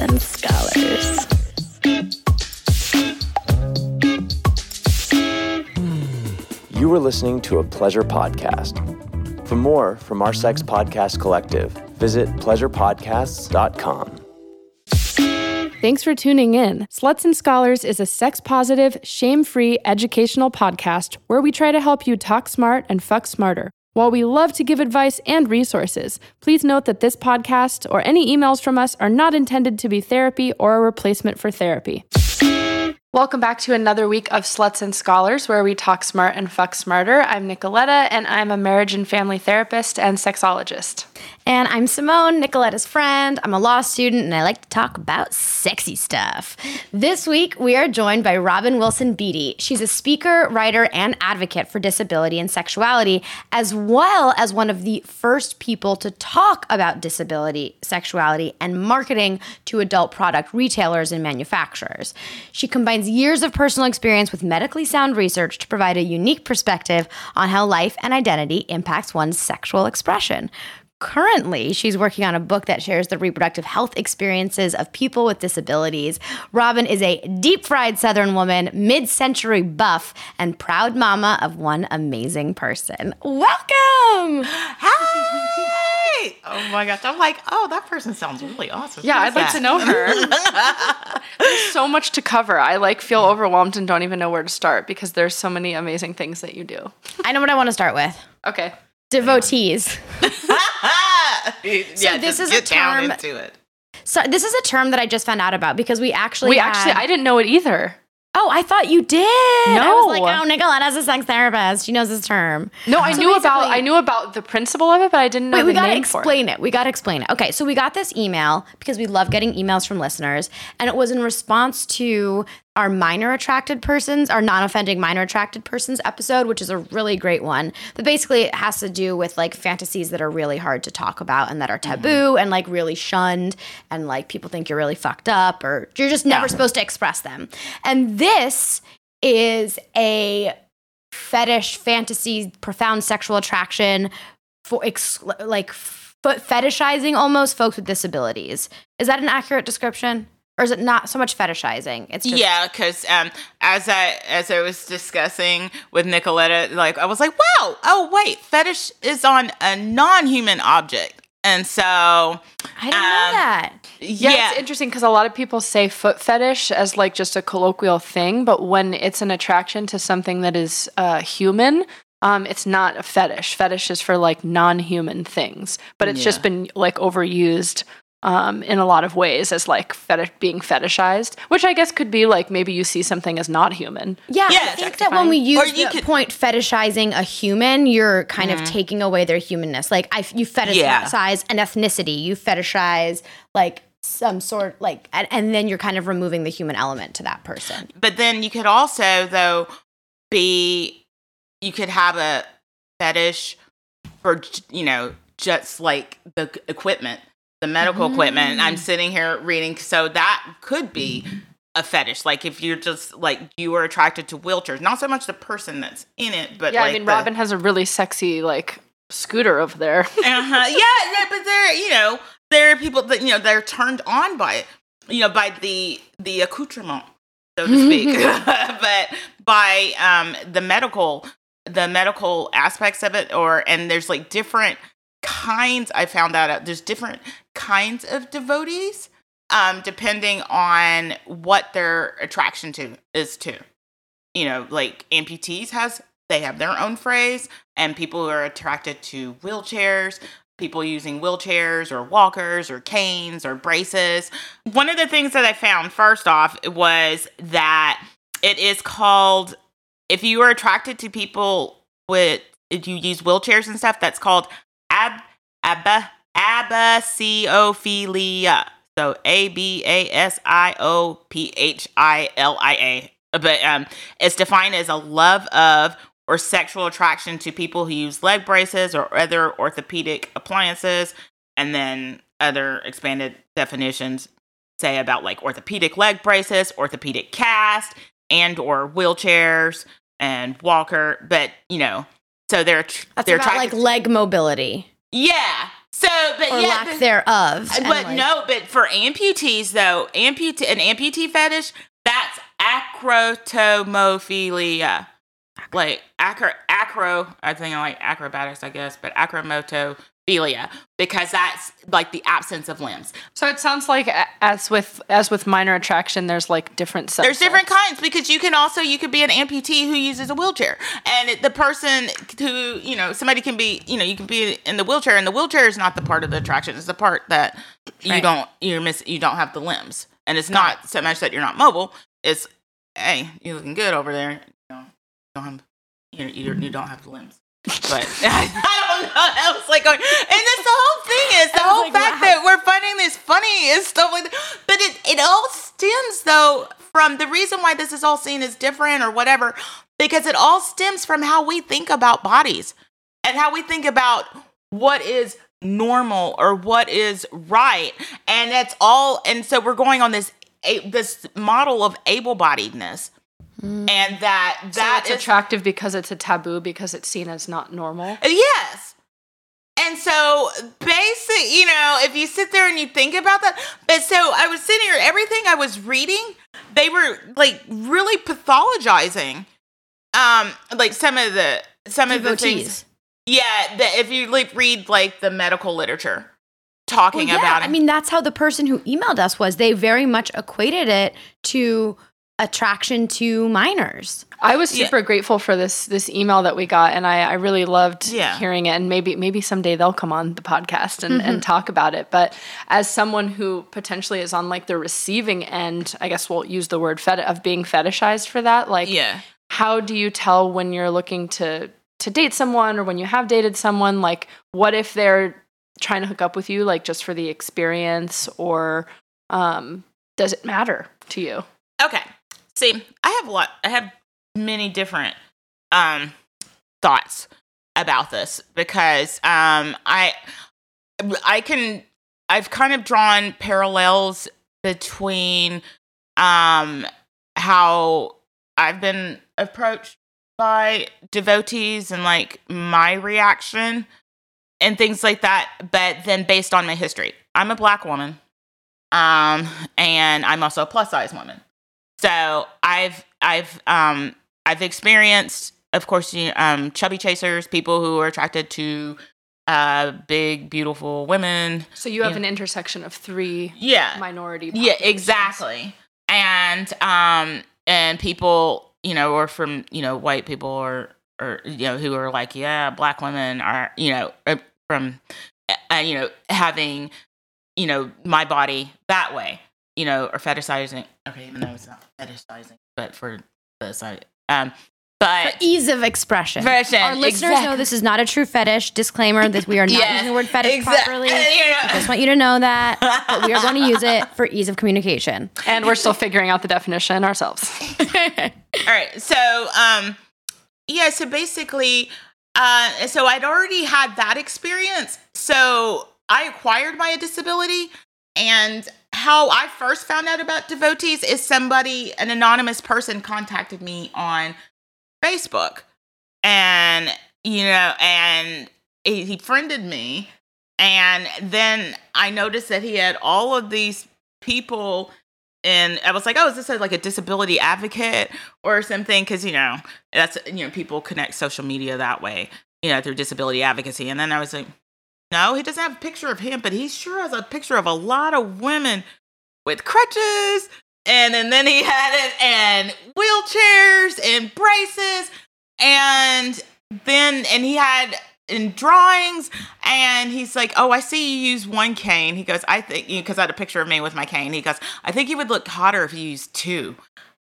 Sluts and Scholars. You were listening to a pleasure podcast. For more from our sex podcast collective, visit pleasurepodcasts.com. Thanks for tuning in. Sluts and Scholars is a sex positive, shame free educational podcast where we try to help you talk smart and fuck smarter. While we love to give advice and resources, please note that this podcast or any emails from us are not intended to be therapy or a replacement for therapy. Welcome back to another week of Sluts and Scholars, where we talk smart and fuck smarter. I'm Nicoletta, and I'm a marriage and family therapist and sexologist. And I'm Simone, Nicoletta's friend. I'm a law student and I like to talk about sexy stuff. This week, we are joined by Robin Wilson Beattie. She's a speaker, writer, and advocate for disability and sexuality, as well as one of the first people to talk about disability, sexuality, and marketing to adult product retailers and manufacturers. She combines years of personal experience with medically sound research to provide a unique perspective on how life and identity impacts one's sexual expression. Currently, she's working on a book that shares the reproductive health experiences of people with disabilities. Robin is a deep fried Southern woman, mid century buff, and proud mama of one amazing person. Welcome! Hey! Oh my gosh. I'm like, oh, that person sounds really awesome. Yeah, Who I'd is like that? to know her. there's so much to cover. I like feel overwhelmed and don't even know where to start because there's so many amazing things that you do. I know what I want to start with Okay. devotees. yeah, this just is a get down term- into it. So, this is a term that I just found out about because we actually. We had- actually, I didn't know it either. Oh, I thought you did. No, I was like, oh, Nicoletta has a sex therapist. She knows this term. No, I So knew about I knew about the principle of it, but I didn't know Wait, the we gotta name for it. explain it. We gotta explain it. Okay, so we got this email because we love getting emails from listeners, and it was in response to our minor attracted persons, our non-offending minor attracted persons episode, which is a really great one. But basically, it has to do with like fantasies that are really hard to talk about and that are taboo mm-hmm. and like really shunned, and like people think you're really fucked up or you're just never supposed to express them. And this is a fetish, fantasy, profound sexual attraction for ex- like foot fetishizing almost folks with disabilities. Is that an accurate description? Or is it not so much fetishizing? It's just Yeah, because um, as I as I was discussing with Nicoletta, like I was like, wow, oh wait, fetish is on a non-human object, and so I didn't know um, that. Yeah, yeah, it's interesting because a lot of people say foot fetish as like just a colloquial thing, but when it's an attraction to something that is uh, human, um, it's not a fetish. Fetish is for like non-human things, but it's just been like overused um, in a lot of ways as like fetish being fetishized, which I guess could be like maybe you see something as not human. Yeah, I think that when we use Or you the could- point fetishizing a human, you're kind of taking away their humanness. Like I, you fetishize Yeah. an ethnicity, you fetishize like some sort like, and, and then you're kind of removing the human element to that person. but then you could also though be you could have a fetish for you know just like the equipment the medical equipment Mm. i'm sitting here reading so that could be a fetish like if you're just like you are attracted to wheelchairs not so much the person that's in it but yeah, like I mean the- Robin has a really sexy like scooter over there. uh-huh. yeah, yeah, but there, you know, there are people that you know they're turned on by it, you know, by the the accoutrement, so to speak, but by um the medical the medical aspects of it, or and there's like different kinds. I found out. There's different kinds of devotees, um, depending on what their attraction to is to. You know, like amputees has they have their own phrase, and people who are attracted to wheelchairs, people using wheelchairs or walkers or canes or braces. One of the things that I found first off was that it is called if you are attracted to people with if you use wheelchairs and stuff, that's called ab abba abasiophilia. So A B A S I O P H I L I A. But um, it's defined as a love of or sexual attraction to people who use leg braces or other orthopedic appliances, and then other expanded definitions say about like orthopedic leg braces, orthopedic cast, and or wheelchairs and walker. But you know, so they're That's they're about like attracted- leg mobility. yeah, So, but or yeah, lack the- thereof. Uh, and, but like- no, but for amputees though, amputee an amputee fetish, that's acrotomophilia. Like acro acro, I think I like acrobatics, I guess, but acromotophilia because that's like the absence of limbs. So it sounds like as with as with minor attraction, there's like different subsets. There's different kinds because you can also you could be an amputee who uses a wheelchair, and the person who you know somebody can be you know you can be in the wheelchair, and the wheelchair is not the part of the attraction; it's the part that you Right. don't you're miss you don't have the limbs, and it's not so much that you're not mobile. It's hey, you're looking good over there. You don't, you don't have you you, you don't have the limbs. But I don't know. I was like, going, and that's the whole thing is the whole like, fact wow. that we're finding this funny and stuff like that. But it, it all stems though from the reason why this is all seen as different or whatever, because it all stems from how we think about bodies and how we think about what is normal or what is right. And that's all. And so we're going on this a- this model of able-bodiedness. And that So that it's is attractive because it's a taboo because it's seen as not normal. Yes. And so basic, you know, if you sit there and you think about that, but so I was sitting here, everything I was reading, they were like really pathologizing. Um, like some of the some of the things. Yeah, that if you like read like the medical literature talking Well, yeah, about it. I mean, that's how the person who emailed us was. They very much equated it to attraction to minors. I was Yeah. super grateful for this this email that we got, and I, I really loved Yeah. hearing it. And maybe maybe someday they'll come on the podcast and, and talk about it. But as someone who potentially is on like the receiving end, I guess we'll use the word fet- of being fetishized for that. Like, yeah. how do you tell when you're looking to to date someone or when you have dated someone? Like, what if they're trying to hook up with you, like just for the experience, or um, does it matter to you? Okay. See, I have a lot. I have many different um thoughts about this because um I I can I've kind of drawn parallels between um how I've been approached by devotees and like my reaction and things like that but then based on my history. I'm a black woman. Um and I'm also a plus size woman. So I've I've um I've experienced, of course, you um chubby chasers, people who are attracted to uh big, beautiful women. So you have Yeah. an intersection of three Yeah, minority. yeah, exactly. And um and people, you know, or from you know white people or or you know who are like, yeah, black women are you know uh, from uh, you know having you know my body that way, you know, or fetishizing. Okay, even though it's not fetishizing, but for the side, um, but For ease of expression. Version, Our listeners exactly. know this is not a true fetish. Disclaimer that we are not Yes, using the word fetish exact- properly. you know. I just want you to know that. But we are going to use it for ease of communication. And we're still figuring out the definition ourselves. All right. So, um, yeah. So basically, uh, so I'd already had that experience. So I acquired my disability, and how I first found out about devotees is somebody, an anonymous person, contacted me on Facebook, and you know, and he, he friended me, and then I noticed that he had all of these people and I was like, oh, is this a, like a disability advocate or something? Because you know that's you know people connect social media that way, you know, through disability advocacy. And then I was like, no, he doesn't have a picture of him, but he sure has a picture of a lot of women with crutches. And then, then he had it and wheelchairs and braces, and then and he had in drawings. And he's like oh i see you use one cane. He goes i think because i had a picture of me with my cane. He goes i think you would look hotter if you used two.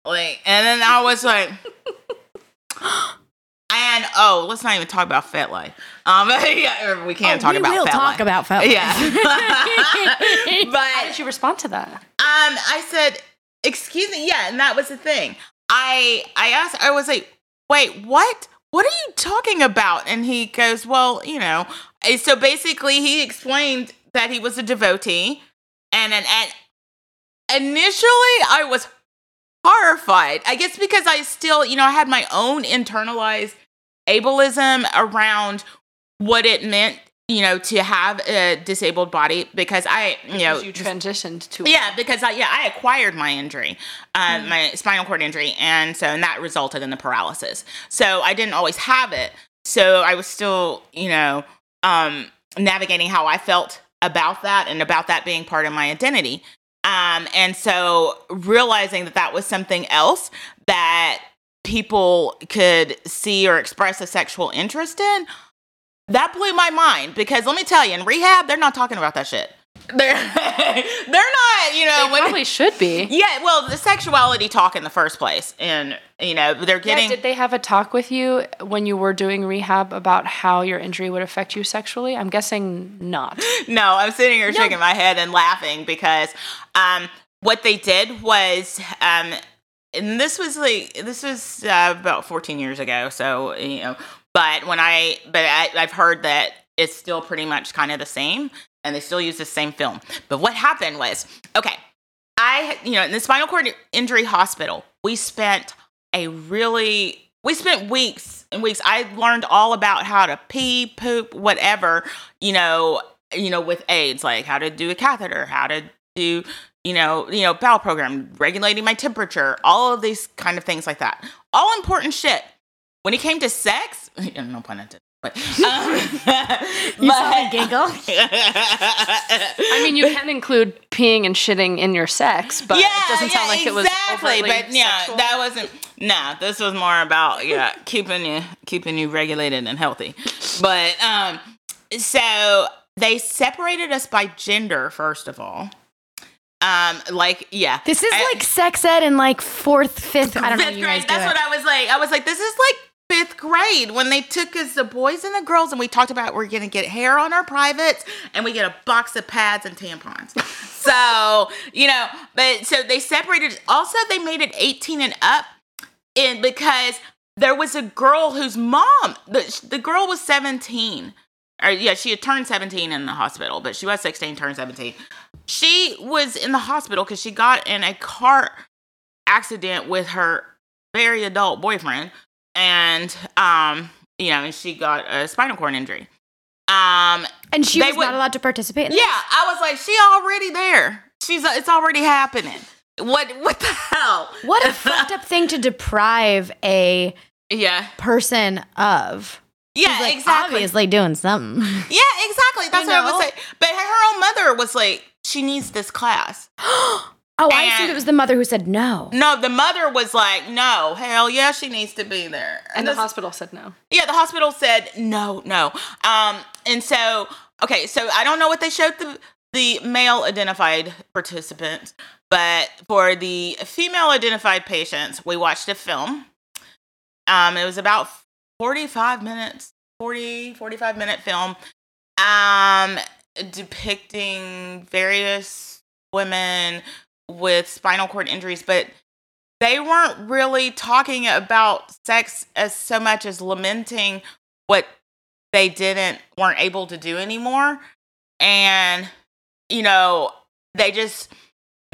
Like and then i was like and oh let's not even talk about fat life um yeah, we can't Oh, talk we about will fat talk life. about fat life. yeah How did you respond to that? um, I said, "Excuse me." Yeah, and that was the thing. I I asked. I was like, "Wait, what? What are you talking about?" And he goes, "Well, you know." and So basically, he explained that he was a devotee, and and, and initially, I was horrified. I guess because I still, you know, I had my own internalized ableism around what it meant you know, to have a disabled body because I, you know, you transitioned to yeah, because I, yeah, I acquired my injury, uh, my spinal cord injury, and so and that resulted in the paralysis. So I didn't always have it. So I was still, you know, um, navigating how I felt about that and about that being part of my identity. Um, and so realizing that that was something else that people could see or express a sexual interest in, that blew my mind because let me tell you, in rehab, they're not talking about that shit. They're they're not, you know, They when- probably should be. yeah, well, the sexuality talk in the first place, and you know, they're Yeah, getting. did they have a talk with you when you were doing rehab about how your injury would affect you sexually? I'm guessing not. no, I'm sitting here shaking my head and laughing because um, what they did was, um, and this was like this was uh, about 14 years ago. So you know, but when I, but I, I've heard that it's still pretty much kind of the same, and they still use the same film. But what happened was, okay, I, you know, in the spinal cord injury hospital, we spent a really we spent weeks and weeks. I learned all about how to pee poop whatever you know you know with aids like how to do a catheter how to do you know you know bowel program regulating my temperature all of these kind of things like that. All important shit. When it came to sex no pun intended um, You saw me giggle. I mean, you can include peeing and shitting in your sex, but it doesn't sound like it was exactly. But yeah, sexual. that wasn't. No, this was more about yeah keeping you keeping you regulated and healthy. But um, so they separated us by gender first of all. Um, like yeah, This is I- like sex ed in like fourth, fifth. I don't know. fifth what You guys grade. do That's it. what I was like. I was like, this is like fifth grade when they took us the boys and the girls, and we talked about we're gonna get hair on our privates, and we get a box of pads and tampons. so you know, but so they separated. Also, they made it 18 and up, in because there was a girl whose mom, the, the girl was 17. Or yeah, she had turned 17 in the hospital, but she was 16, turned 17. She was in the hospital because she got in a car accident with her very adult boyfriend and um you know and she got a spinal cord injury. Um and she was would- not allowed to participate. In yeah i was like she already there. She's it's already happening. What what the hell? What a fucked up thing to deprive a yeah. person of. yeah like, exactly. Obviously doing something. yeah exactly. That's You what i was know? saying but her own mother was like she needs this class Oh, I assumed it was the mother who said no. no the mother was like no hell yeah she needs to be there and the this- hospital said no. Yeah, the hospital said no, no. Um, and so okay, so I don't know what they showed the the male identified participants, but for the female identified patients, we watched a film. Um, it was about 45 minutes, 40, 45 minute film, um, depicting various women with spinal cord injuries, but they weren't really talking about sex as so much as lamenting what they didn't weren't able to do anymore. And you know they just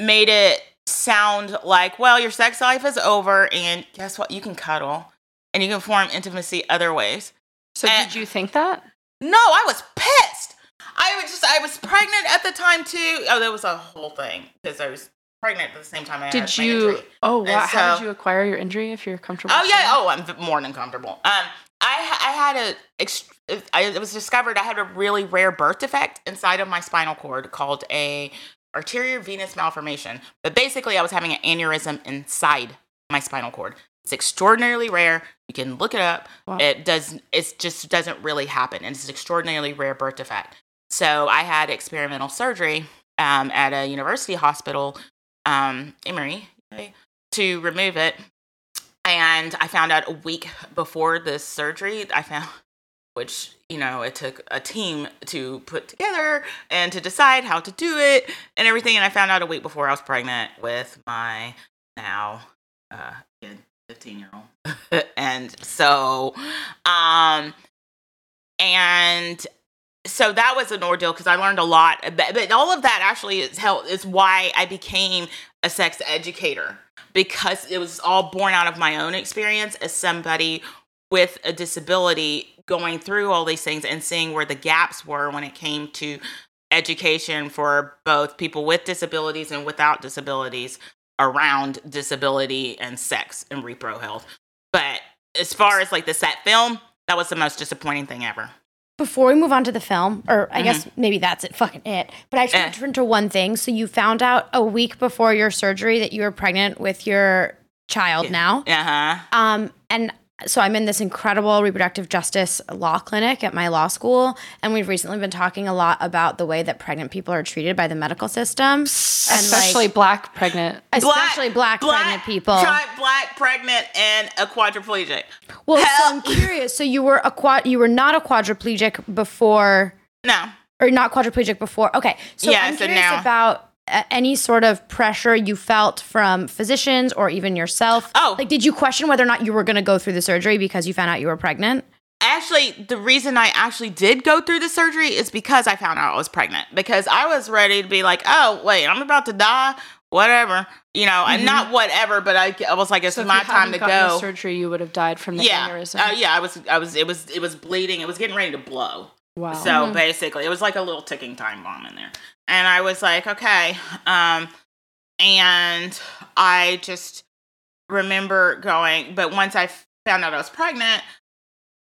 made it sound like well your sex life is over and guess what? You can cuddle and you can form intimacy other ways. So And- did you think that? no i was pissed. I was just i was pregnant at the time too. Oh there was a whole thing because i was pregnant at the same time i Did you? injury. Oh, wow. How did you acquire your injury? If you're comfortable. Oh yeah. Oh, I'm more than comfortable. Um, I I had a it was discovered I had a really rare birth defect inside of my spinal cord called a arterial venous malformation. But basically, I was having an aneurysm inside my spinal cord. It's extraordinarily rare. You can look it up. Wow. It does. It just doesn't really happen, and it's an extraordinarily rare birth defect. So I had experimental surgery um, at a university hospital, um, Emory, to remove it and I found out a week before this surgery. I found, which you know, it took a team to put together and to decide how to do it and everything. And I found out a week before I was pregnant with my now uh, fifteen year old, and so, um, and so that was an ordeal because I learned a lot. But, but all of that actually is help is why I became a sex educator because it was all born out of my own experience as somebody with a disability going through all these things and seeing where the gaps were when it came to education for both people with disabilities and without disabilities around disability and sex and repro health. But as far as like the set film, that was the most disappointing thing ever. Before we move on to the film, or I guess maybe that's it, fucking it. But I just want Eh. to turn to one thing. So you found out a week before your surgery that you were pregnant with your child now. Uh huh. Um, and so I'm in this incredible reproductive justice law clinic at my law school, and we've recently been talking a lot about the way that pregnant people are treated by the medical system, and Especially like, black pregnant. especially black, pregnant people. Try black, pregnant, and a quadriplegic. well, so I'm curious. So you were a quad, you were not a quadriplegic before, No. or not quadriplegic before. Okay, so Yes, I'm and curious now- about. Any sort of pressure you felt from physicians or even yourself? Oh. like did you question whether or not you were going to go through the surgery because you found out you were pregnant? Actually, the reason I actually did go through the surgery is because I found out I was pregnant. Because I was ready to be like, oh, wait, I'm about to die. Whatever. You know, and not whatever, but I, I was like, it's So my you time to gotten the go. surgery, you would have died from the yeah. aneurysm. Uh, yeah, I was, I was, it was, it was bleeding. It was getting ready to blow. Wow. So basically, it was like a little ticking time bomb in there. And I was like, okay. Um, and I just remember going, but once I found out I was pregnant,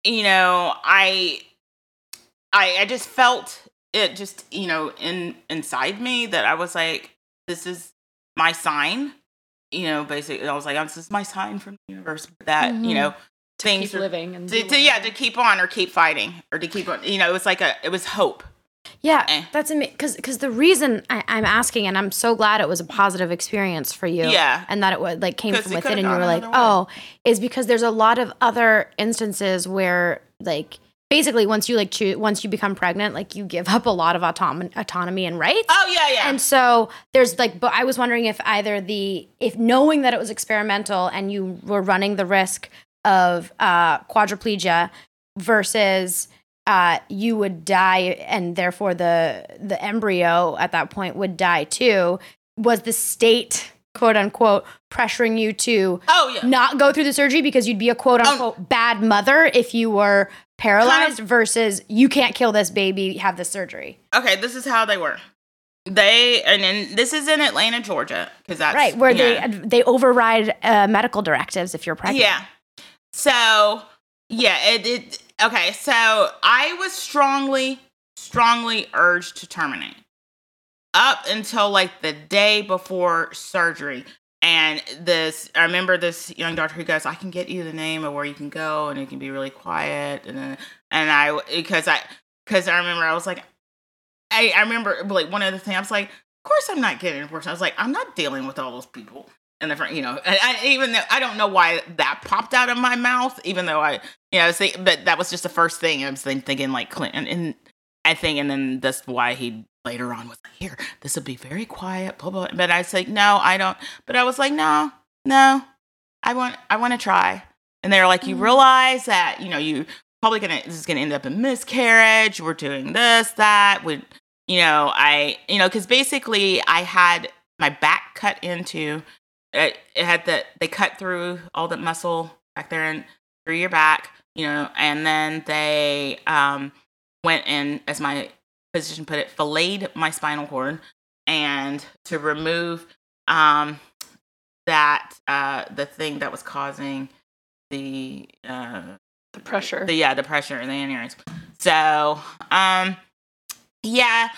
you know, I, I, I just felt it just, you know, in inside me that I was like, this is my sign. You know, basically, I was like, this is my sign from the universe that, you Mhm. know, things keep living and to, to- yeah to keep on or keep fighting or to keep on you know it was like a it was hope Yeah, Eh. that's amazing. Because because the reason I, I'm asking, and I'm so glad it was a positive experience for you. Yeah. and that it was like came from it within, and you were like, oh, is because there's a lot of other instances where like basically once you like choose once you become pregnant, like you give up a lot of autom- autonomy and rights. oh yeah yeah And so there's like, but I was wondering if either the, if knowing that it was experimental and you were running the risk of uh, quadriplegia versus uh, you would die and therefore the the embryo at that point would die too, was the state quote unquote pressuring you to oh yeah not go through the surgery because you'd be a quote unquote bad mother if you were paralyzed versus you can't kill this baby, have this surgery. okay this is how they were they and then this is in atlanta georgia because that's right where yeah. they they override uh, medical directives if you're pregnant Yeah. So, yeah, it, it okay, so I was strongly strongly urged to terminate up until like the day before surgery. And this, I remember this young doctor who goes, "I can get you the name of where you can go, and it can be really quiet." And then, and I, because I, because I remember I was like, I, I remember like one of the things I was like, "Of course I'm not getting abortion." I was like, "I'm not dealing with all those people." In the front, you know, and I, even though I don't know why that popped out of my mouth, even though I, you know, I was but that was just the first thing I was thinking, like Clinton, and I think, and then that's why he later on was like, here, this will be very quiet, blah blah. But I was like, no, I don't. But I was like, no, no, I want, I want to try. And they're like, you mm-hmm. realize that, you know, you probably gonna this is gonna end up in miscarriage. We're doing this, that, would, you know, I, you know, because basically I had my back cut into it, it had the they cut through all the muscle back there and through your back, you know, and then they um went in, as my physician put it, filleted my spinal cord and to remove um that uh the thing that was causing the uh the pressure. the yeah the pressure and the aneurysm so um yeah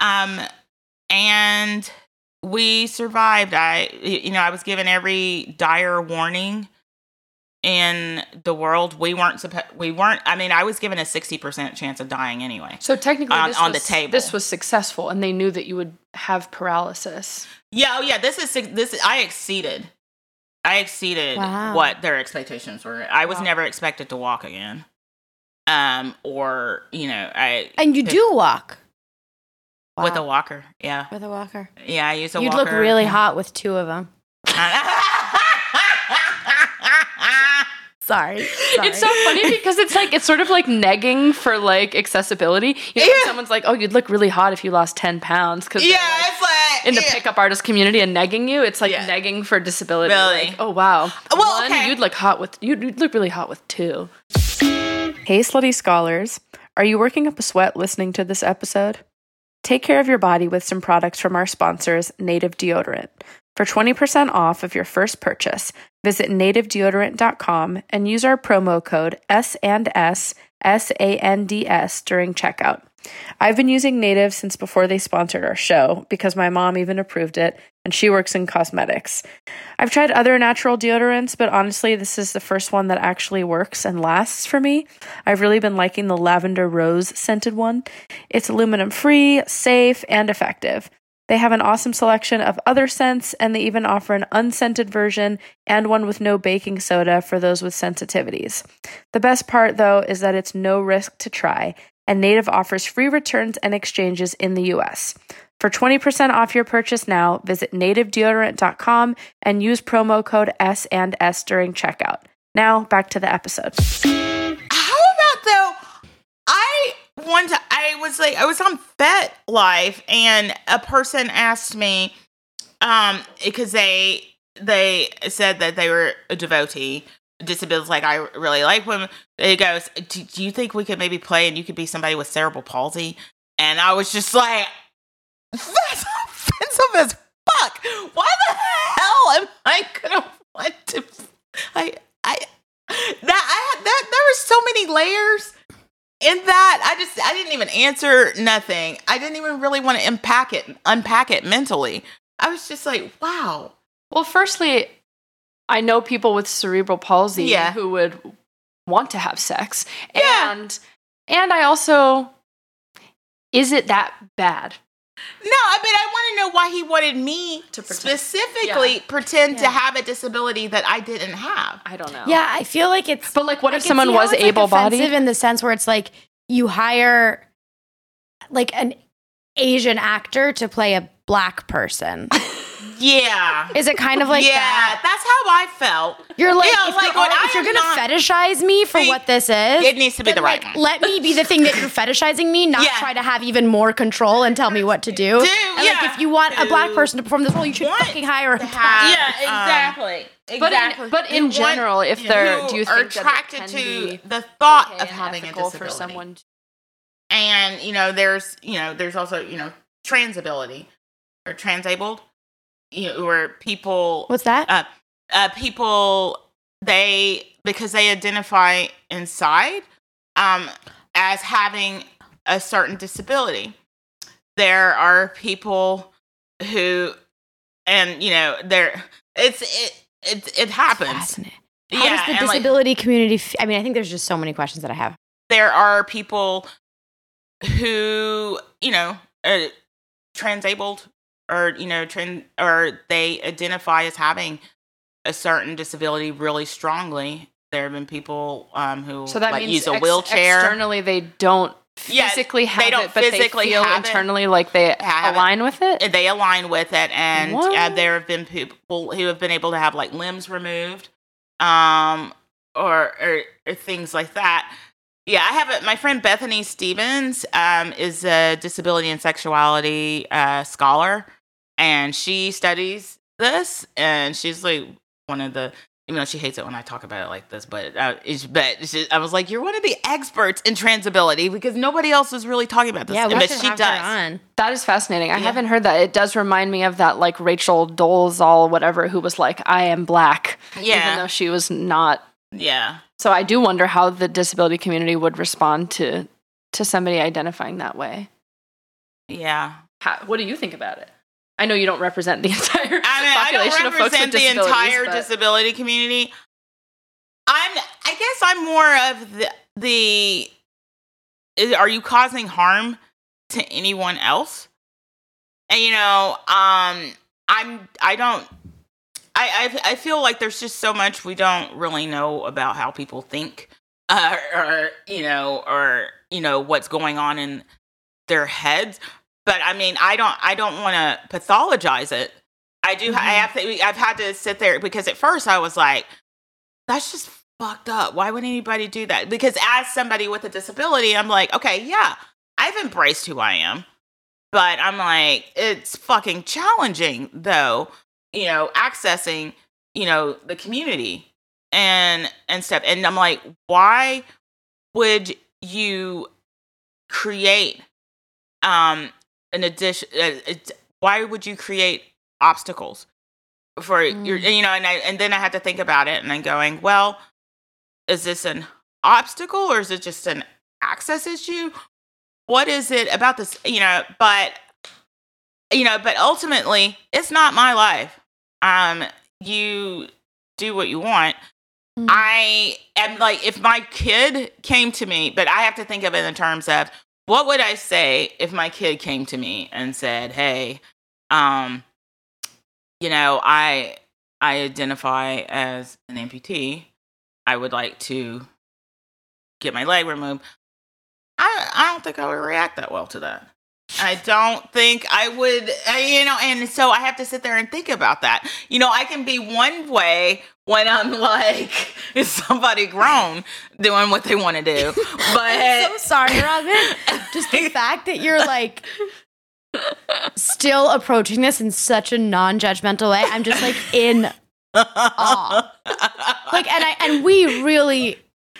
um and we survived i you know i was given every dire warning in the world we weren't supposed we weren't i mean i was given a 60% chance of dying anyway so technically, on- this on the table. this was successful, and they knew that you would have paralysis. yeah oh yeah this is this i exceeded i exceeded Wow. what their expectations were i was Wow. never expected to walk again um or you know i and you do walk with a walker yeah with a walker. Yeah, I use a You'd walker. look really hot with two of them. Sorry, Sorry. It's so funny because it's like it's sort of like negging for like accessibility. You know, when Yeah. someone's like, "Oh, you'd look really hot if you lost ten pounds," because yeah, it's like in the yeah. pickup artist community and negging you, it's like Yeah. negging for disability. Really? Like, oh wow. Uh, well, One, okay. you'd look hot with you'd, you'd look really hot with two. Hey, slutty scholars. Are you working up a sweat listening to this episode? Take care of your body with some products from our sponsors, Native Deodorant. For 20% off of your first purchase, visit nativedeodorant.com and use our promo code S and S S A N D S during checkout. I've been using Native since before they sponsored our show because my mom even approved it and she works in cosmetics. I've tried other natural deodorants, but honestly, this is the first one that actually works and lasts for me. I've really been liking the lavender rose scented one. It's aluminum free, safe, and effective. They have an awesome selection of other scents, and they even offer an unscented version and one with no baking soda for those with sensitivities. The best part, though, is that it's no risk to try, and Native offers free returns and exchanges in the US. For 20% off your purchase now, visit nativedeodorant.com and use promo code S and S during checkout. Now, back to the episode. How about though? I one time I was like I was on Fet Life and a person asked me um because they they said that they were a devotee disabilities like I really like women. It goes, do, do you think we could maybe play and you could be somebody with cerebral palsy? And I was just like, that's offensive as fuck. Why the hell am I gonna want to? I I that I had that there were so many layers in that. I just I didn't even answer nothing. I didn't even really want to unpack it unpack it mentally. I was just like, wow. Well, firstly, I know people with cerebral palsy Yeah. who would want to have sex. Yeah. And and I also is it that bad? No, I mean I want to know why he wanted me To pretend. specifically Yeah. pretend to have a disability that I didn't have. I don't know. Yeah, I feel like it's. But like what I if someone was it's, like, able bodied? offensive in the sense where it's like you hire like an Asian actor to play a black person. Yeah. Is it kind of like yeah, that? that's how I felt. You're like, Yeah, if, like, you're, if you're oh, gonna not- fetishize me for See, what this is, It needs to be then, the right like, one. let me be the thing that you're fetishizing me, not Yeah. try to have even more control and tell me what to do. Do, and like, if you want a black person to perform this role, you should Want fucking hire a black have- person. Yeah, um, exactly. But exactly. in, but You in want- general, if they're do you are think that it attracted can to be the thought okay of having a ethical disability for someone? And you know there's you know there's also you know transability or transabled you know where people What's that? uh, uh, people they because they identify inside um, as having a certain disability. There are people who, and you know, there it's it it, it happens. How does the and, like, disability community? F- I mean, I think there's just so many questions that I have. there are people who you know are transabled or you know trans or they identify as having a certain disability really strongly there have been people um who So that like means use a ex- wheelchair externally they don't physically Yeah, physically they don't it, but physically they feel have it. internally like they Have it. align with it. they align with it and uh, there have been people who have been able to have like limbs removed um or or, or things like that yeah i have a, my friend bethany stevens um is a disability and sexuality uh scholar and she studies this and she's like one of the even though she hates it when I talk about it like this, but uh, it's, but she, I was like, you're one of the experts in transability because nobody else is really talking about this. Yeah, we but should she have does. her on. That is fascinating. I Yeah. haven't heard that. It does remind me of that like Rachel Dolezal, whatever, who was like, I am black. Yeah. Even though she was not. Yeah. So I do wonder how the disability community would respond to to somebody identifying that way. Yeah. How, what do you think about it? I know you don't represent the entire I mean, I population don't of folks with represent the disabilities, entire but- disability community. I'm. I guess I'm more of the the. Are you causing harm to anyone else? And you know, um, I'm. I don't. I, I I feel like there's just so much we don't really know about how people think, uh, or you know, or you know what's going on in their heads. But I mean, I don't I don't want to pathologize it. I do. I have to. I've had to sit there because at first I was like, "That's just fucked up. Why would anybody do that?" Because as somebody with a disability, I'm like, "Okay, yeah, I've embraced who I am." But I'm like, it's fucking challenging though, you know, accessing, you know, the community and and stuff. And I'm like, why would you create um an addition uh, why would you create obstacles for your you know and I and then I had to think about it and I'm going well is this an obstacle or is it just an access issue? What is it about this you know but you know but ultimately it's not my life um you do what you want. Mm. i am like if my kid came to me but i have to think of it in terms of what would i say if my kid came to me and said hey um you know i i identify as an amputee. I would like to get my leg removed. I i don't think i would react that well to that I don't think I would, uh, you know, and so I have to sit there and think about that. You know, I can be one way when I'm like, is somebody grown doing what they want to do? I'm so But sorry, Robin. Just the fact that you're like still approaching this in such a non-judgmental way, I'm just like in awe. Like, and I and we really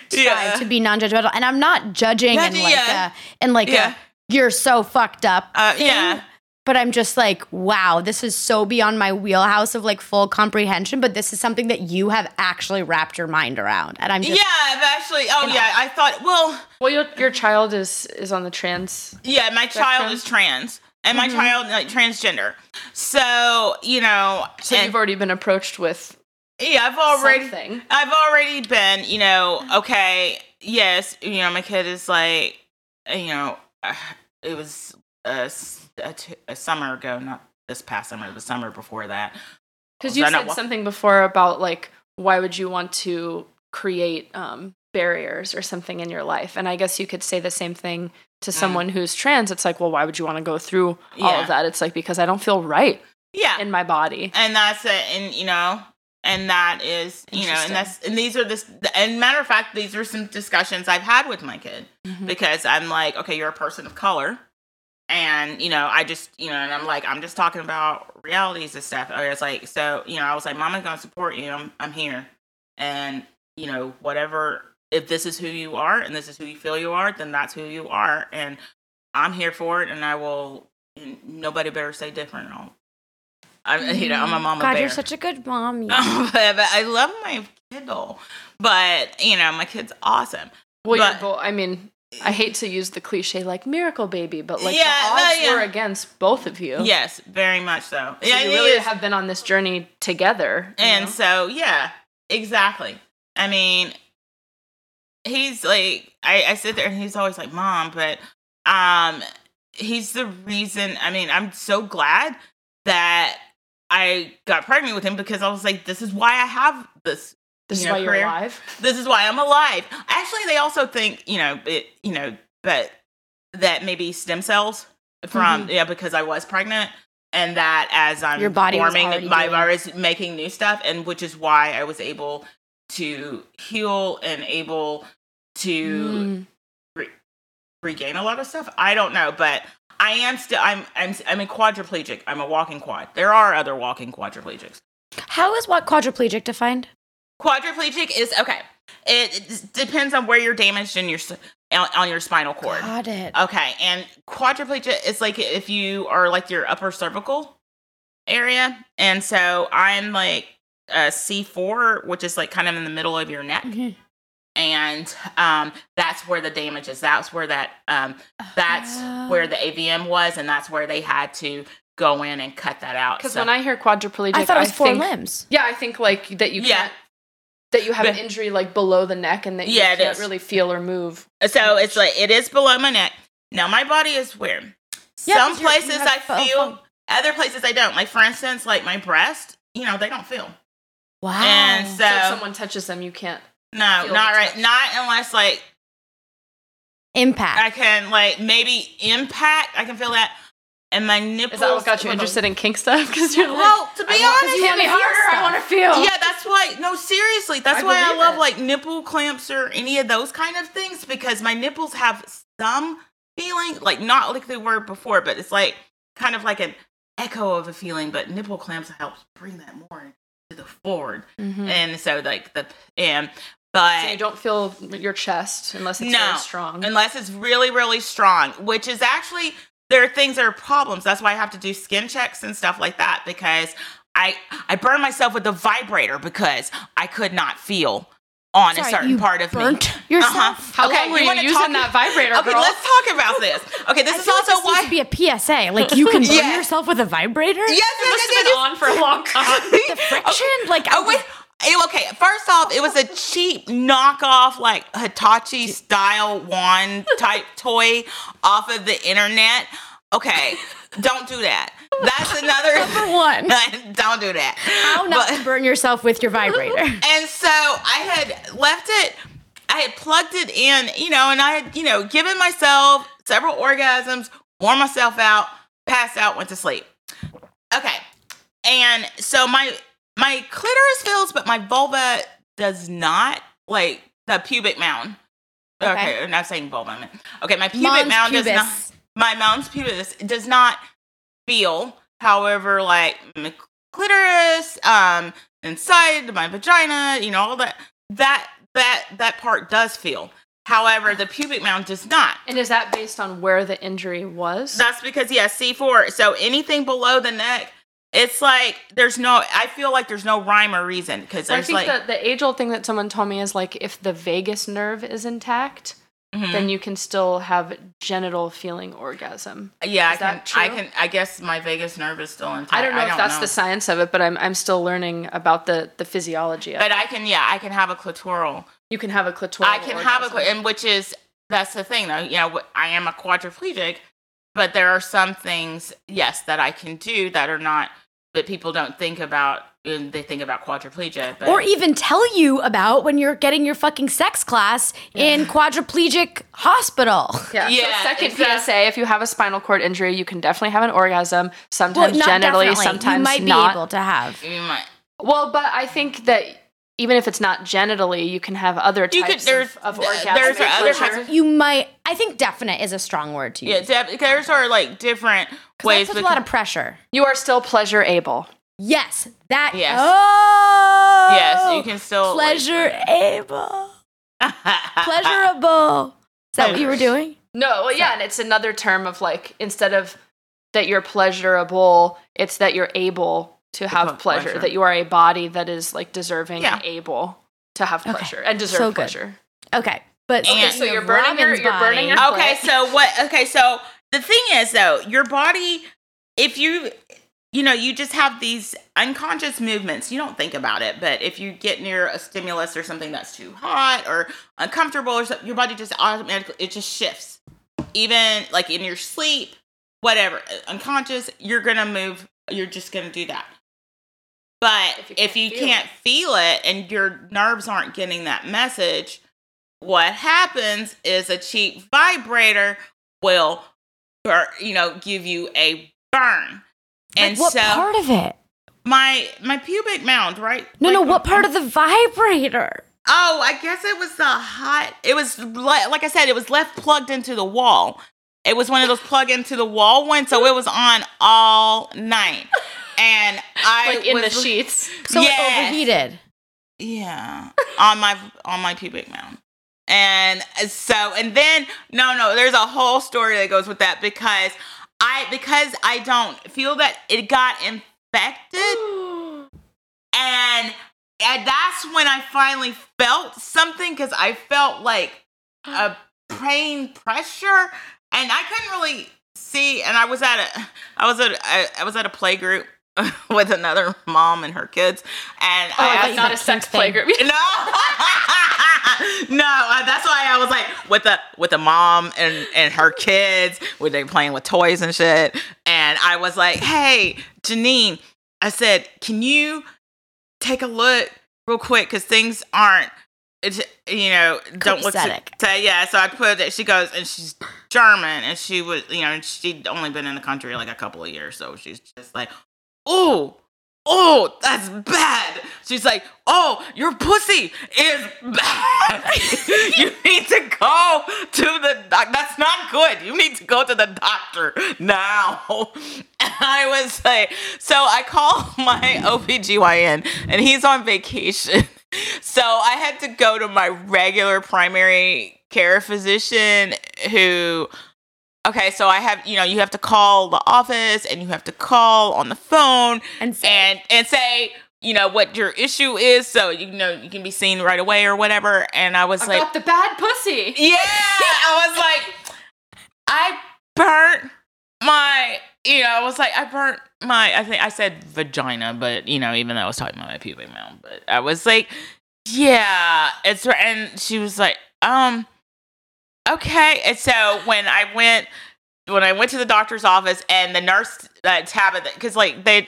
strive Yeah. to be non-judgmental, and I'm not judging Yeah, in like yeah. a in like Yeah. a you're so fucked up. Uh, thing. yeah. But I'm just like, wow, this is so beyond my wheelhouse of like full comprehension. But this is something that you have actually wrapped your mind around, and I'm just yeah, I've actually, oh yeah, I thought, well, Well, your, your child is is on the trans. Yeah, my child is trans, and my child like transgender. So you know, So and- you've already been approached with yeah, I've already, something. I've already been, you know, okay, yes, you know, my kid is like, you know, uh, it was a, a t- a summer ago, not this past summer, the summer before that. Because you said wha- something before about like why would you want to create um, barriers or something in your life, and I guess you could say the same thing to someone who's trans. It's like, well, why would you want to go through all Yeah. of that? It's like because I don't feel right Yeah, in my body. and that's it and you know and that is you know and that's and these are this and matter of fact these are some discussions i've had with my kid. Mm-hmm. because i'm like okay you're a person of color. And you know i just you know and i'm like i'm just talking about realities and stuff. Or it's like so you know i was like mama's gonna support you. I'm, I'm here. And you know whatever if this is who you are and this is who you feel you are then that's who you are. And i'm here for it and i will and nobody better say different I'll, I'm, you know, I'm a mama God, bear. you're such a good mom. you- but, but I love my kiddo. But you know, my kid's awesome. Well, But- both. I mean, I hate to use the cliche like miracle baby, but like Yeah, the no, odds yeah. were against both of you. Yes, very much so. So yeah, you really is. have been on this journey together. and know? so yeah, exactly. I mean, he's like, I, I sit there and he's always like, "Mom," but um, he's the reason. I mean, I'm so glad that I got pregnant with him because I was like, "This is why I have this this is you know, why you're alive. this is why I'm alive. Actually, they also think, you know, it, you know, but that maybe stem cells from yeah because I was pregnant and that as I'm Your body forming my virus making new stuff and which is why I was able to heal and able to Mm. regain a lot of stuff. I don't know, but I am still I'm I'm I'm a quadriplegic. I'm a walking quad. There are other walking quadriplegics. How is what quadriplegic defined? Quadriplegic is okay. It, depends on where you're damaged in your on, your spinal cord. Got it. Okay, and quadriplegia is like if you are like your upper cervical area, and so I'm like a C4, which is like kind of in the middle of your neck, Mhm. And um, that's where the damage is. That's where that um, that's where the AVM was, and that's where they had to go in and cut that out. Because So- when I hear quadriplegic, I thought it was four think, limbs. Yeah, I think like that you Yeah. can't that you have an injury like below the neck and that Yeah, you it can't really feel or move. So it's like it is below my neck. Now my body is weird. Yeah, Some 'cause places I feel, fun- other places I don't. Like for instance, like my breast, you know, they don't feel. Wow. And so, So if someone touches them, you can't. No, not right. touch. Not unless like Impact. I can like maybe impact. I can feel that, and my nipples. Is that what got you interested in kink stuff? Because you're like, Well, to be I honest, you hit me feel harder. I want to feel. yeah, that's why. No, seriously, that's I why I love it. like nipple clamps or any of those kind of things because my nipples have some feeling, like not like they were before, but it's like kind of like an echo of a feeling. But nipple clamps helps bring that more to the forward, Mhm. and so like the and But So you don't feel your chest unless it's no, strong. unless it's really, really strong, which is actually there are things that are problems. That's why I have to do skin checks and stuff like that because I I burned myself with a vibrator because I could not feel on Sorry, a certain you part of me. yourself? Uh-huh. How long were you wanna using that vibrator, Okay, girl? let's talk about this. Okay, this I is feel like also this why. needs to be a PSA. Like you can burn Yeah. yourself with a vibrator. yes, it yes, must yes, have yes, been on for a long time. The friction, like Oh wait. It- okay, first off, it was a cheap knockoff, like Hitachi style wand type toy off of the internet. Okay, don't do that. That's another Number one. don't do that. How not But- to burn yourself with your vibrator. and so I had left it, I had plugged it in, you know, and I had, you know, given myself several orgasms, wore myself out, passed out, went to sleep. Okay. And so my my clitoris feels, but my vulva does not, like the pubic mound. Okay, Okay. I'm not saying vulva. Okay, my pubic Mons mound does not my mons pubis does not feel. However, like my clitoris, um, inside my vagina, you know, all that that that that part does feel. However, the pubic mound does not. and is that based on where the injury was? That's because yeah, C four. So anything below the neck, it's like there's no. I feel like there's no rhyme or reason because I there's think like that the age old thing that someone told me is like if the vagus nerve is intact, Mhm. then you can still have genital feeling orgasm. yeah, I can. I can. I guess my vagus nerve is still intact. I don't know if that's know. the science of it, but I'm I'm still learning about the the physiology of But it. I can. Yeah, I can have a clitoral. You can have a clitoral. I can have a, orgasm. and which is that's the thing though. You know, I am a quadriplegic, but there are some things, yes, that I can do that are not that people don't think about. And they think about quadriplegia, but or even tell you about when you're getting your fucking sex class in quadriplegic hospital. Yeah. Yeah, so second exact- PSA: If you have a spinal cord injury, you can definitely have an orgasm. Sometimes not genitally, definitely. sometimes you might be able to have. you might. Well, but I think that even if it's not genitally, you can have other You could- types there's- of, of th- orgasm. there's other pleasure. types You might. I think definite is a strong word to use. Yeah, use. def- there's are like different ways. that puts a lot of pressure. You are still pleasure able. Yes, that. Yes. Oh. yes, you can still like- Pleasure able. Pleasurable. Is that what you were doing? No, well, yeah, and it's another term of like instead of that you're pleasurable, it's that you're able to have have pleasure, pleasure. that you are a body that is like deserving Yeah. and able to have Okay. pleasure and deserve So good. pleasure. Okay, but Okay, so you're burning your- you're burning your- body- okay so what okay so the thing is though your body if you you know you just have these unconscious movements you don't think about it but if you get near a stimulus or something that's too hot or uncomfortable or something your body just automatically it just shifts even like in your sleep whatever unconscious you're gonna move you're just gonna do that but If you if can't you feel can't feel it and your nerves aren't getting that message what happens is a cheap vibrator will bur- you know give you a burn Like, and what so part of it? my my pubic mound right No, no. What part of the vibrator? oh i guess it was the hot it was like, like i said it was left plugged into the wall it was one of those plug into the wall ones so it was on all night and i Like in the sheets. So Yes. it overheated. Yeah, on my on my pubic mound. And uh, so and then no no there's a whole story that goes with that because I because I don't feel that it got infected and and that's when I finally felt something cuz I felt like a pain pressure and I couldn't really see and I was at a I was at I, I was at a play group with another mom and her kids and Oh, I I not a sex kink play thing. group. no, no, uh, that's why I was like with the with the mom and and her kids, where they playing with toys and shit. And I was like, "Hey, Janine," I said, "Can you take a look real quick because things aren't." It's, you know, don't look so, so yeah. So I put it. She goes, and she's German, and she was, you know, she'd only been in the country like a couple of years, so she's just like, "Oh, oh, that's bad." She's like, "Oh, your pussy is bad. you need to go to the doc. That's not good. You need to go to the doctor now." And I was like, so I call my OBGYN, and he's on vacation. so I had to go to my regular primary care physician who okay, so I have, you know, you have to call the office and you have to call on the phone And say- and and say, you know, what your issue is so you know you can be seen right away or whatever. And I was I've like got the bad pussy. yeah, I was like, I burnt my, you know, I was like, I burnt my, I think I said vagina, but you know, even though I was talking about my pubic mound, but I was like, yeah, it's. And she was like, um, okay. And so when I went, when I went to the doctor's office and the nurse, uh, Tabitha, because like they'd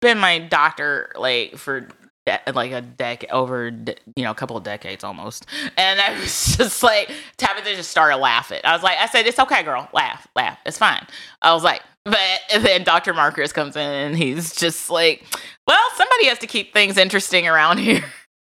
been my doctor like for de- like a decade over de- you know a couple of decades almost. And i was just like tabitha just started laughing. I was like i said it's okay girl. Laugh laugh. It's fine. I was like but then dr marcus comes in and he's just like well somebody has to keep things interesting around here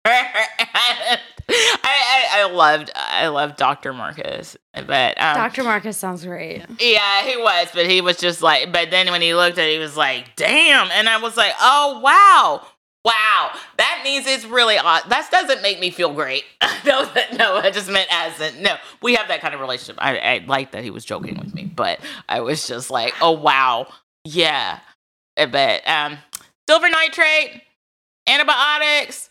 I, I i loved i loved dr marcus but um Dr. Marcus sounds great. yeah, he was, but he was just like, but then when he looked at it, he was like, damn. And I was like, oh, wow. Wow. That means it's really odd. That doesn't make me feel great. no, no, I just meant as in, no, we have that kind of relationship. I, I like that he was joking with me, but I was just like, oh, wow. Yeah. But um, silver nitrate, antibiotics,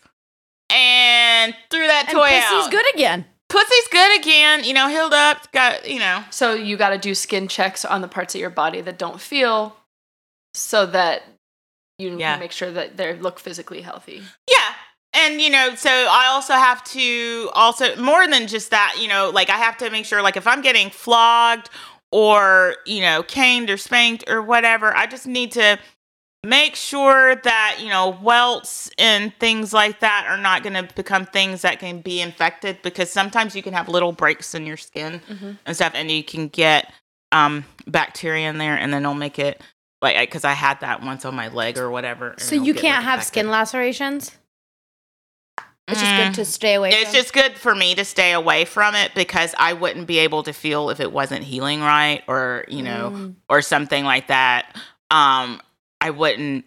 and threw that And toy pussy's out. good again. Pussy's good again. You know, healed up. Got, you know. So you got to do skin checks on the parts of your body that don't feel, so that you Yeah. can make sure that they look physically healthy. Yeah. And you know, so I also have to also more than just that, you know, like I have to make sure like if I'm getting flogged or, you know, caned or spanked or whatever, I just need to make sure that, you know, welts and things like that are not going to become things that can be infected because sometimes you can have little breaks in your skin and stuff and you can get um bacteria in there and then it'll make it like because I had that once on my leg or whatever. So you can't like, have infected. skin lacerations? It's just Mm. good to stay away It's from. just good for me to stay away from it because I wouldn't be able to feel if it wasn't healing right or, you know, Mm. or something like that. Um, I wouldn't.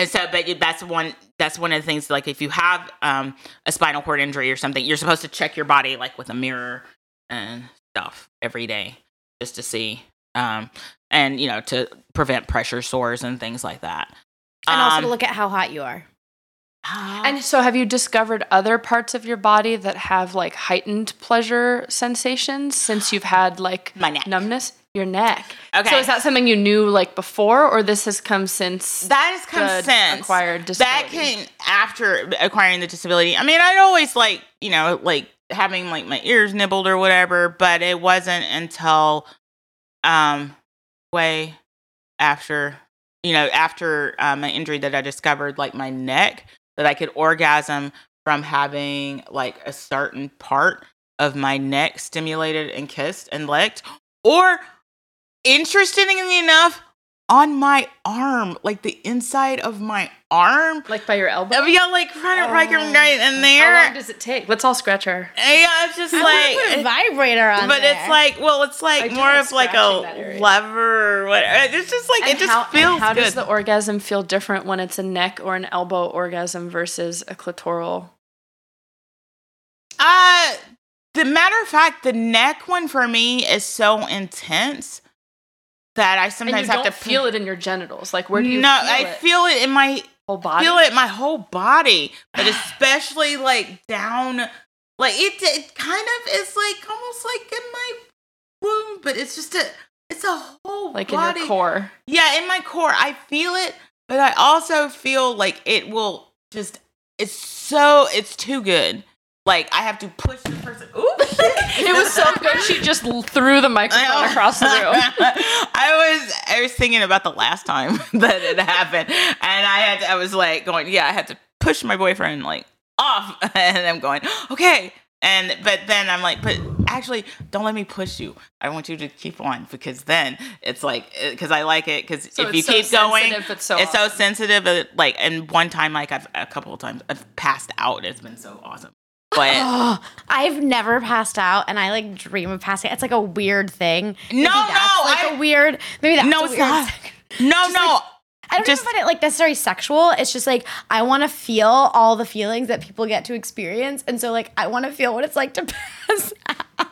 And so, but that's one. That's one of the things. Like, if you have um a spinal cord injury or something, you're supposed to check your body like with a mirror and stuff every day just to see, um, and you know, to prevent pressure sores and things like that. and also Um, to look at how hot you are. And so, have you discovered other parts of your body that have like heightened pleasure sensations since you've had like My neck. numbness? Your neck. Okay. So, is that something you knew like before, or this has come since That has come since acquired disability. That came after acquiring the disability. I mean, I'd always like you know like having like my ears nibbled or whatever, but it wasn't until um way after you know after uh, my injury that I discovered like my neck that I could orgasm from having like a certain part of my neck stimulated and kissed and licked, or interestingly enough, on my arm, like the inside of my arm. like by your elbow? Yeah, like right, right, Oh. right in there. How long does it take? Let's all scratch her. yeah, it's just I like, like put a vibrator on but there. it's like, well, it's like do more of like a lever or whatever. It's just like And it just how, feels how good. does the orgasm feel different when it's a neck or an elbow orgasm versus a clitoral? Uh the matter of fact, the neck one for me is so intense that I sometimes have to feel it in your genitals. Like where do you no, feel I it? feel it in my whole body. feel it in my whole body, but especially like down, like it. It kind of is like almost like in my womb, but it's just a. It's a whole like body. in your core. Yeah, in my core, I feel it, but I also feel like it will just. It's so. It's too good. Like I have to push the person. Ooh, It was so good. She just threw the microphone across the room. I was I was thinking about the last time that it happened, and I had to, I was like going, yeah, I had to push my boyfriend like off, and I'm going, okay, and but then I'm like, but actually, don't let me push you. I want you to keep on because then it's like eh, because I like it because So if you so keep going, but so it's so sensitive. Uh, like, and one time, like I've a couple of times, I've passed out. It's been so awesome, but. Oh, I've never passed out, and I like dream of passing. out. It's like a weird thing. No, no, like I- a weird. Maybe that's No, a it's not. thing. No, Just, no. like, I don't Just- even find it like necessarily sexual. It's just like I want to feel all the feelings that people get to experience, and so like I want to feel what it's like to pass. out.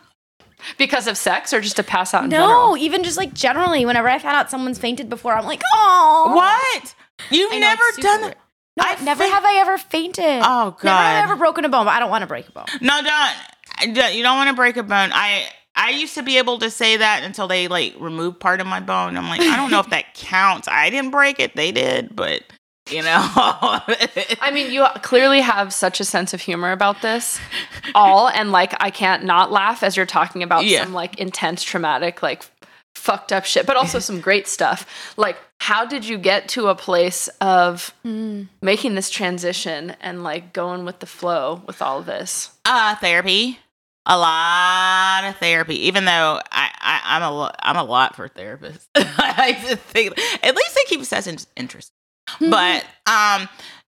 Because of sex or just to pass out No, general? even just like generally, whenever I found out someone's fainted before, I'm like, oh, What? You've know, never done that? No, I never think- have I ever fainted. Oh, god. Never have I ever broken a bone, but I don't want to break a bone. No, don't. Don't- You don't want to break a bone. I I used to be able to say that until they like removed part of my bone. I'm like, I don't know if that counts. I didn't break it. They did, but you know. I mean, you clearly have such a sense of humor about this, all, and like I can't not laugh as you're talking about Yeah. some like intense, traumatic, like fucked up shit, but also some great stuff. Like, how did you get to a place of making this transition and like going with the flow with all of this? uh, therapy. A lot of therapy, even though I, I I'm a lo- I'm a lot for therapists. I think at least they keep us in- interested. But um,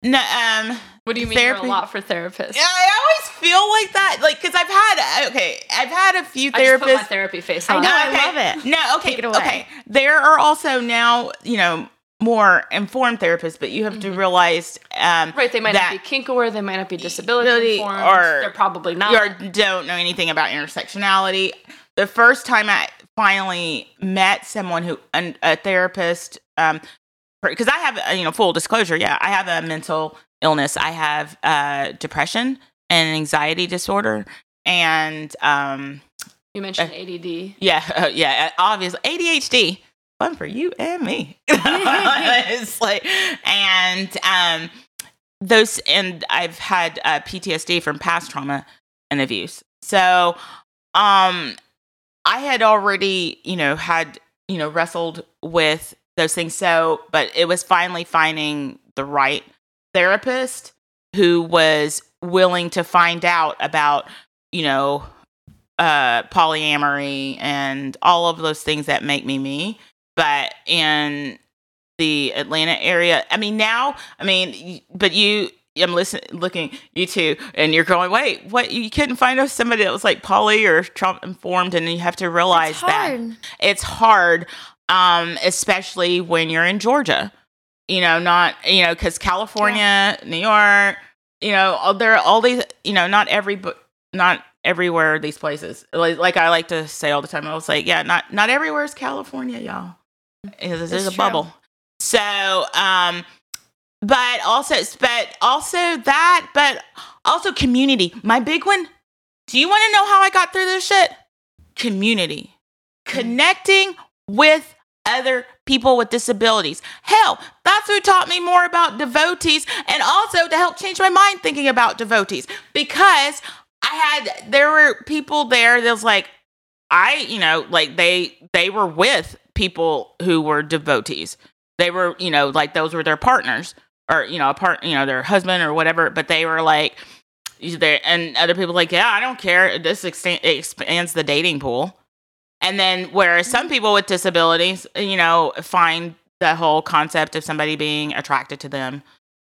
no, um, What do you mean you're Therapy. a lot for therapists? Yeah, I always feel like that, like because I've had okay, I've had a few therapists. I just put my therapists. therapy face I on. know, I love it. No, okay, Take it away. okay. There are also now, you know, more informed therapists, but you have to realize um, Mm-hmm. Right, they might not be kink aware, they might not be disability Disability informed, or- they're probably not. you don't know anything about intersectionality. The first time I finally met someone who, an- a therapist, um, because I have, uh, you know, full disclosure, yeah, I have a mental illness. I have uh, depression and anxiety disorder, and um, you mentioned ADD. Yeah, uh, yeah, obviously ADHD. Fun for you and me. it's like, and um, those, and I've had uh, PTSD from past trauma and abuse. So, um, I had already, you know, had you know wrestled with those things. So, but it was finally finding the right therapist who was willing to find out about, you know, uh, polyamory and all of those things that make me me. But in the Atlanta area, I mean, now, I mean, but you, I'm listening, looking you two, and you're going, wait, what? You couldn't find somebody that was like poly or trauma informed, and you have to realize It's that it's hard, um, especially when you're in Georgia. You know, not you know, because California, New York, you know, all- there are all these. You know, not every, not everywhere. These places, like, like I like to say all the time. I was like, yeah, not not everywhere is California, y'all. There's, there's a true. bubble. So, um, but also, but also that, but also community. My big one. Do you want to know how I got through this shit? Community connecting with other people with disabilities. Hell, that's who taught me more about devotees and also to help change my mind thinking about devotees because I had there were people there that was like I, you know, like they they were with people who were devotees. They were, you know, like those were their partners or you know, a part, you know, their husband or whatever, but they were like there and other people like, yeah, I don't care. This expands the dating pool. And then, whereas some mm-hmm. people with disabilities, you know, find the whole concept of somebody being attracted to them,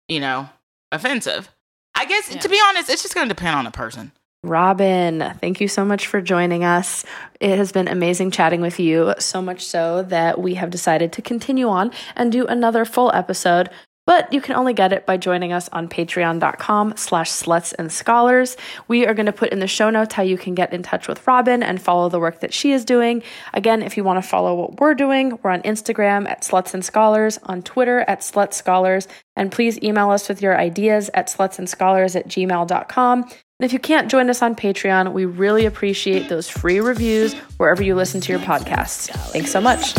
you know, offensive. I guess, to be honest, it's just going to depend on the person. Robin, thank you so much for joining us. It has been amazing chatting with you, so much so that we have decided to continue on and do another full episode. But you can only get it by joining us on patreon.com slash sluts and scholars. We are going to put in the show notes how you can get in touch with Robin and follow the work that she is doing. Again, if you want to follow what we're doing, we're on Instagram at sluts and scholars, on Twitter at sluts scholars, and please email us with your ideas at slutsandscholars at gmail.com. And if you can't join us on Patreon, we really appreciate those free reviews wherever you listen to your podcasts. Thanks so much.